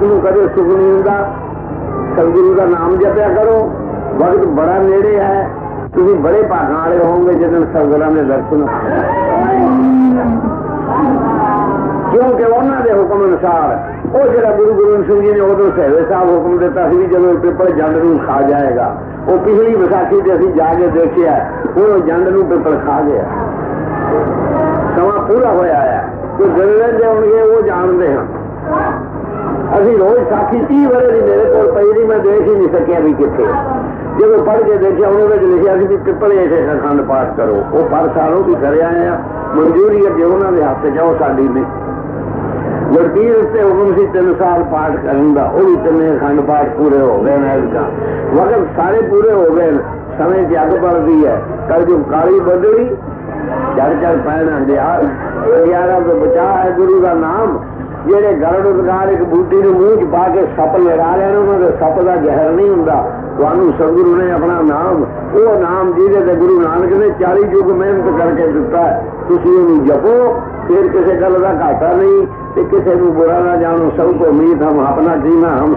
شروع کرو ستگو کا سدگرو کا نام جپیا کرو وقت بڑا نیڑے ہے تھی بڑے پاگا والے ہوں گے جن نے درشن کیونکہ انہوں کے حکم انسار وہ جا گرو گوبند سنگھ جی نے ادو سہوے صاحب حکم دیتا سی جب پیپر جنڈ نو کھا جائے گا وہ پچھلی وساخی سے ابھی جا کے دیکھا وہ جنڈ نو پیپر کھا گیا کم پورا ہوا ہے کسی وجہ نہیں نہیں نہیں میرے کو پی میں دیکھ ہی سکیا بھی کتنے جب پڑھ کے دیکھا انہوں نے لکھا سی بھی خنڈ پاٹ پورے ہو گئے مگر سارے پورے ہو گئے اگ بڑھتی ہے کل جب کالی بدلی چل چل پہ گیارہ بچا ہے گرو کا نام جہ روزگار ایک بوٹی نے سپ لڑا لینا سپ کا گہر نہیں ہوں گا سنو ستگو نے اپنا نام وہ نام جی گرو نانک نے چاری یگ محنت کر کے دتا وہ جپو پھر کسی گل کا گاٹا نہیں کسی کو برا نہ جانو سب کو امید ہم اپنا جینا ہم